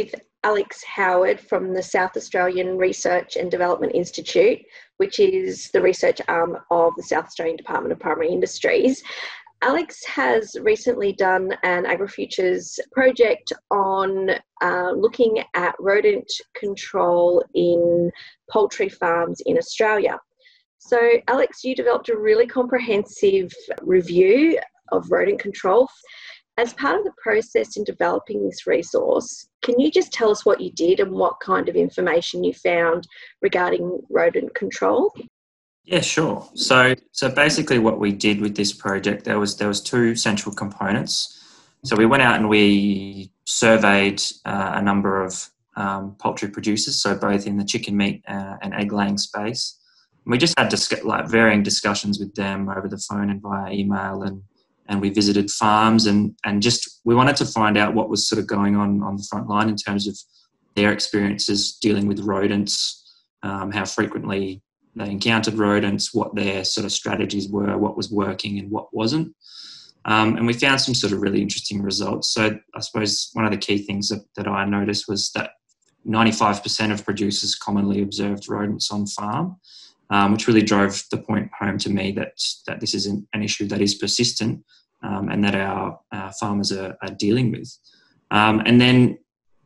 with Alex Howard from the South Australian Research and Development Institute, which is the research arm of the South Australian Department of Primary Industries. Alex has recently done an AgriFutures project on uh, looking at rodent control in poultry farms in Australia. So, Alex, you developed a really comprehensive review of rodent control. As part of the process in developing this resource, can you just tell us what you did and what kind of information you found regarding rodent control? Yeah, sure. So, so basically, what we did with this project, there was there was two central components. So we went out and we surveyed uh, a number of um, poultry producers, so both in the chicken meat uh, and egg laying space. And we just had like varying discussions with them over the phone and via email, and and we visited farms and and just we wanted to find out what was sort of going on on the front line in terms of their experiences dealing with rodents, um, how frequently they encountered rodents, what their sort of strategies were, what was working and what wasn't. Um, and we found some sort of really interesting results. So I suppose one of the key things that, that I noticed was that 95% of producers commonly observed rodents on farm, um, which really drove the point home to me that, that this is an, an issue that is persistent um, and that our, our farmers are, are, dealing with. Um, and then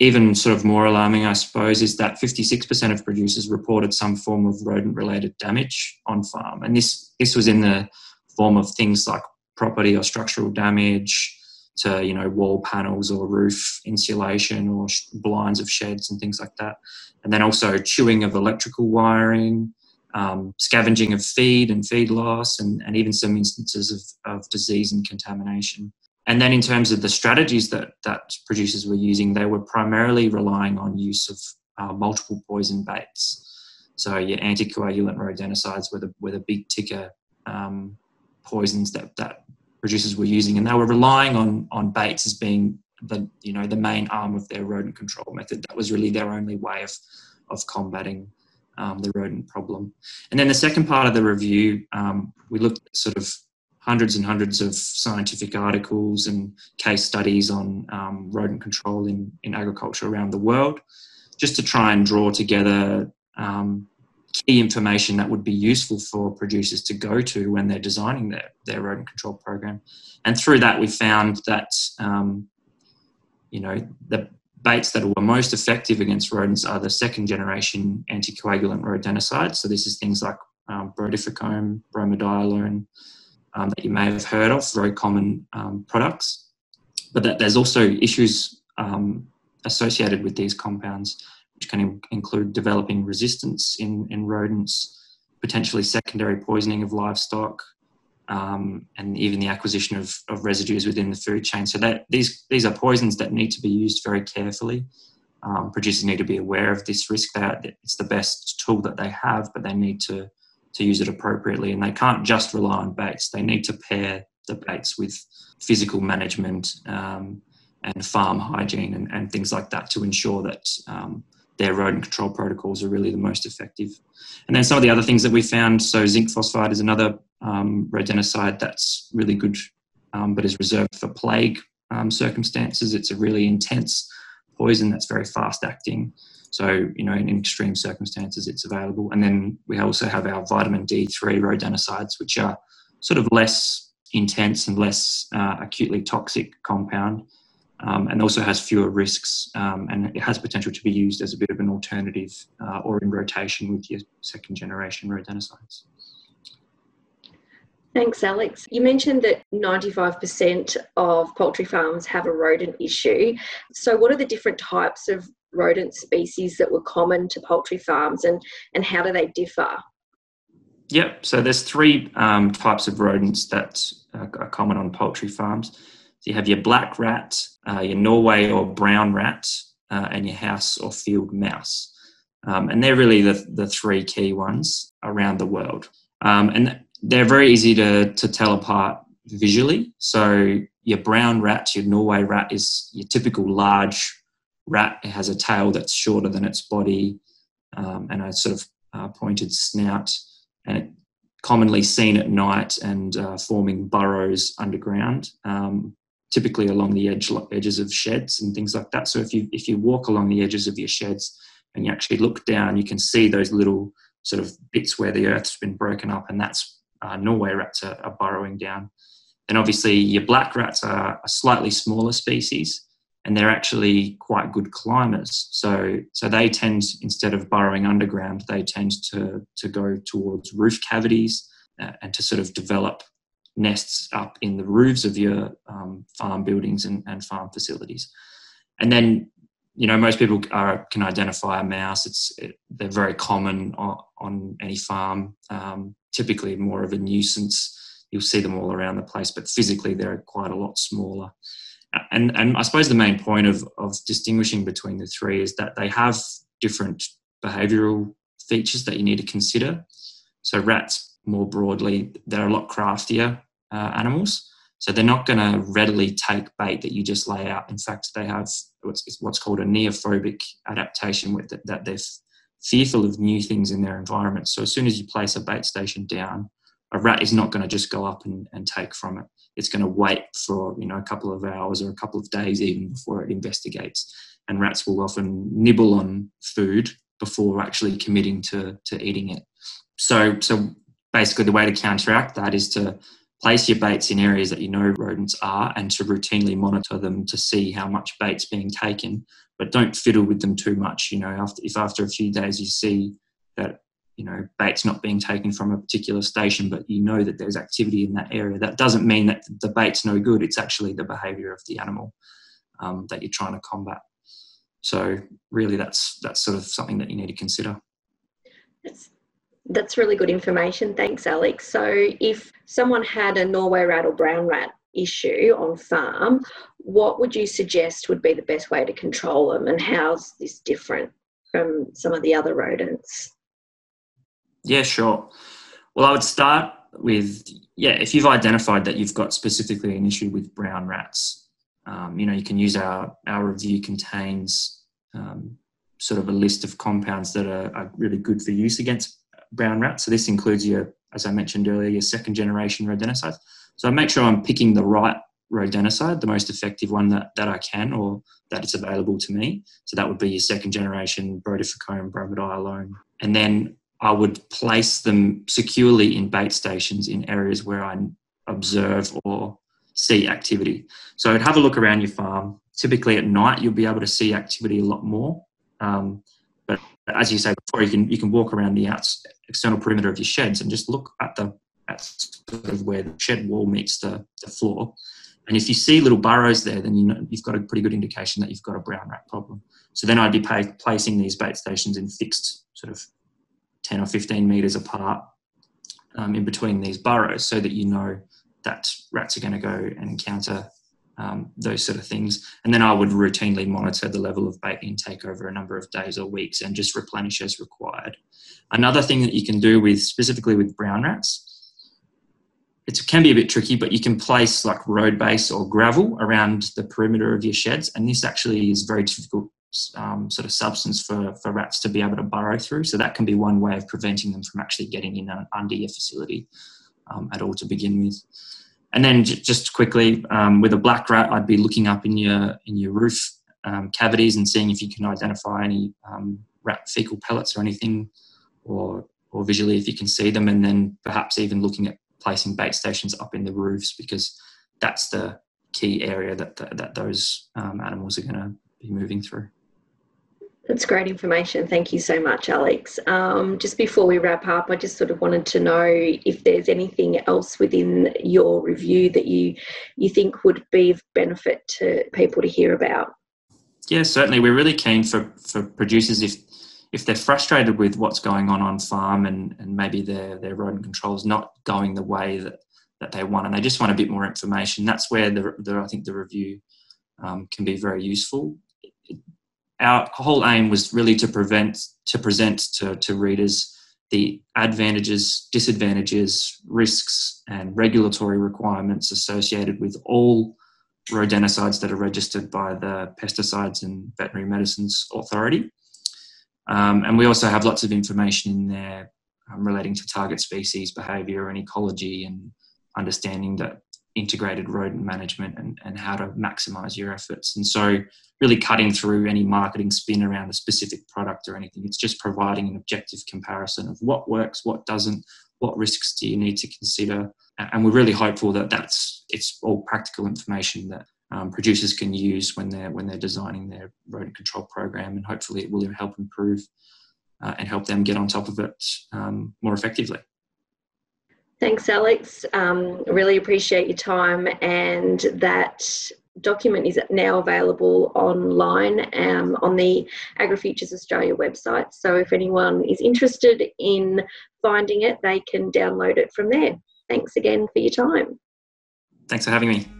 even sort of more alarming, I suppose, is that 56% of producers reported some form of rodent related damage on farm. And this, this was in the form of things like property or structural damage to, you know, wall panels or roof insulation or sh- blinds of sheds and things like that. And then also chewing of electrical wiring, um, scavenging of feed and feed loss, and, and even some instances of, of disease and contamination. And then in terms of the strategies that, that producers were using, they were primarily relying on use of uh, multiple poison baits. So your anticoagulant rodenticides were the, were the big ticker um, poisons that, that producers were using, and they were relying on, on baits as being the you know the main arm of their rodent control method. That was really their only way of of combating um, the rodent problem. And then the second part of the review, um, we looked at sort of hundreds and hundreds of scientific articles and case studies on um, rodent control in, in agriculture around the world, just to try and draw together um, key information that would be useful for producers to go to when they're designing their, their rodent control program. And through that, we found that, um, you know, the baits that were most effective against rodents are the second generation anticoagulant rodenticides. So this is things like um, bromadiolone, um, that you may have heard of, very common um, products, but that there's also issues um, associated with these compounds, which can in- include developing resistance in, in rodents, potentially secondary poisoning of livestock, um, and even the acquisition of, of residues within the food chain. So that these these are poisons that need to be used very carefully. Um, producers need to be aware of this risk. That it's the best tool that they have, but they need to to use it appropriately. And they can't just rely on baits, they need to pair the baits with physical management um, and farm hygiene and, and, things like that to ensure that um, their rodent control protocols are really the most effective. And then some of the other things that we found so, zinc phosphide is another um, rodenticide that's really good um, but is reserved for plague um, circumstances. It's a really intense poison that's very fast acting. So, you know, in extreme circumstances, it's available. And then we also have our vitamin D3 rodenticides, which are sort of less intense and less uh, acutely toxic compound, um, and also has fewer risks. Um, and it has potential to be used as a bit of an alternative uh, or in rotation with your second generation rodenticides. Thanks, Alex. You mentioned that 95% of poultry farms have a rodent issue. So, what are the different types of rodent species that were common to poultry farms and, and how do they differ? Yep, so there's three um, types of rodents that are common on poultry farms. So you have your black rat, uh, your Norway or brown rat, uh, and your house or field mouse. Um, and they're really the, the three key ones around the world. Um, and they're very easy to, to tell apart visually. So your brown rat, your Norway rat, is your typical large rat It has a tail that's shorter than its body um, and a sort of uh, pointed snout, and commonly seen at night and uh, forming burrows underground. Um, typically along the edge edges of sheds and things like that. So if you if you walk along the edges of your sheds and you actually look down, you can see those little sort of bits where the earth's been broken up, and that's uh, Norway rats are, are, burrowing down. And obviously, your black rats are a slightly smaller species, and they're actually quite good climbers. So, so they tend, instead of burrowing underground, they tend to to go towards roof cavities uh, and to sort of develop nests up in the roofs of your um, farm buildings and, and, farm facilities. And then, you know, most people are, can identify a mouse. It's it, they're very common on, on any farm. Um, typically, more of a nuisance. You'll see them all around the place, but physically they're quite a lot smaller. And and I suppose the main point of of distinguishing between the three is that they have different behavioural features that you need to consider. So rats more broadly, they're a lot craftier uh, animals. So they're not going to readily take bait that you just lay out. In fact, they have what's, what's called a neophobic adaptation with it, that they're fearful of new things in their environment. So as soon as you place a bait station down, a rat is not going to just go up and, and take from it. It's going to wait for you know a couple of hours or a couple of days even before it investigates. And rats will often nibble on food before actually committing to, to eating it. So so basically the way to counteract that is to place your baits in areas that you know rodents are and to routinely monitor them to see how much bait's being taken but don't fiddle with them too much you know. After, if after a few days you see that you know bait's not being taken from a particular station but you know that there's activity in that area that doesn't mean that the bait's no good. It's actually the behavior of the animal um, that you're trying to combat. So really that's that's sort of something that you need to consider that's really good information. Thanks, Alex. So, if someone had a Norway rat or brown rat issue on farm, what would you suggest would be the best way to control them, and how's this different from some of the other rodents? Yeah, sure. Well, I would start with yeah, if you've identified that you've got specifically an issue with brown rats, um, you know, you can use our our review contains um, sort of a list of compounds that are, are really good for use against brown rat. So this includes your, as I mentioned earlier, your second generation rodenticide. So I make sure I'm picking the right rodenticide, the most effective one that, that I can or that is available to me. So that would be your second generation brodifacoum bromadiolone. And then I would place them securely in bait stations in areas where I observe or see activity. So I'd have a look around your farm. Typically at night, you'll be able to see activity a lot more. Um, but as you say before, you can you can walk around the outs, external perimeter of your sheds and just look at the at sort of where the shed wall meets the, the floor. And if you see little burrows there, then you know you've got a pretty good indication that you've got a brown rat problem. So then I'd be pay, placing these bait stations in fixed sort of 10 or 15 meters apart um, in between these burrows so that you know that rats are going to go and encounter um, those sort of things. And then I would routinely monitor the level of bait intake over a number of days or weeks and just replenish as required. Another thing that you can do with specifically with brown rats, it can be a bit tricky, but you can place like road base or gravel around the perimeter of your sheds, and this actually is very difficult um, sort of substance for, for rats to be able to burrow through. So that can be one way of preventing them from actually getting in under your facility um, at all to begin with. And then j- just quickly, um, with a black rat, I'd be looking up in your in your roof um, cavities and seeing if you can identify any um, rat fecal pellets or anything, or or visually if you can see them, and then perhaps even looking at placing bait stations up in the roofs because that's the key area that that, that those um, animals are going to be moving through. That's great information. Thank you so much, Alex. Um, just before we wrap up, I just sort of wanted to know if there's anything else within your review that you you think would be of benefit to people to hear about. Yeah, certainly. We're really keen for for producers if if they're frustrated with what's going on on farm and, and maybe their their rodent control is not going the way that that they want and they just want a bit more information. That's where the, the I think the review um, can be very useful our whole aim was really to prevent to present to, to readers the advantages, disadvantages, risks, and regulatory requirements associated with all rodenticides that are registered by the Pesticides and Veterinary Medicines Authority. Um, and we also have lots of information in there um, relating to target species behaviour and ecology and understanding that integrated rodent management and, and how to maximize your efforts. And so, really cutting through any marketing spin around a specific product or anything. It's just providing an objective comparison of what works, what doesn't, what risks do you need to consider. And we're really hopeful that that's it's all practical information that um, producers can use when they're when they're designing their rodent control program, and hopefully it will help improve uh, and help them get on top of it um, more effectively. Thanks, Alex. Um, really appreciate your time, and that document is now available online um, on the AgriFutures Australia website. So if anyone is interested in finding it, they can download it from there. Thanks again for your time. Thanks for having me.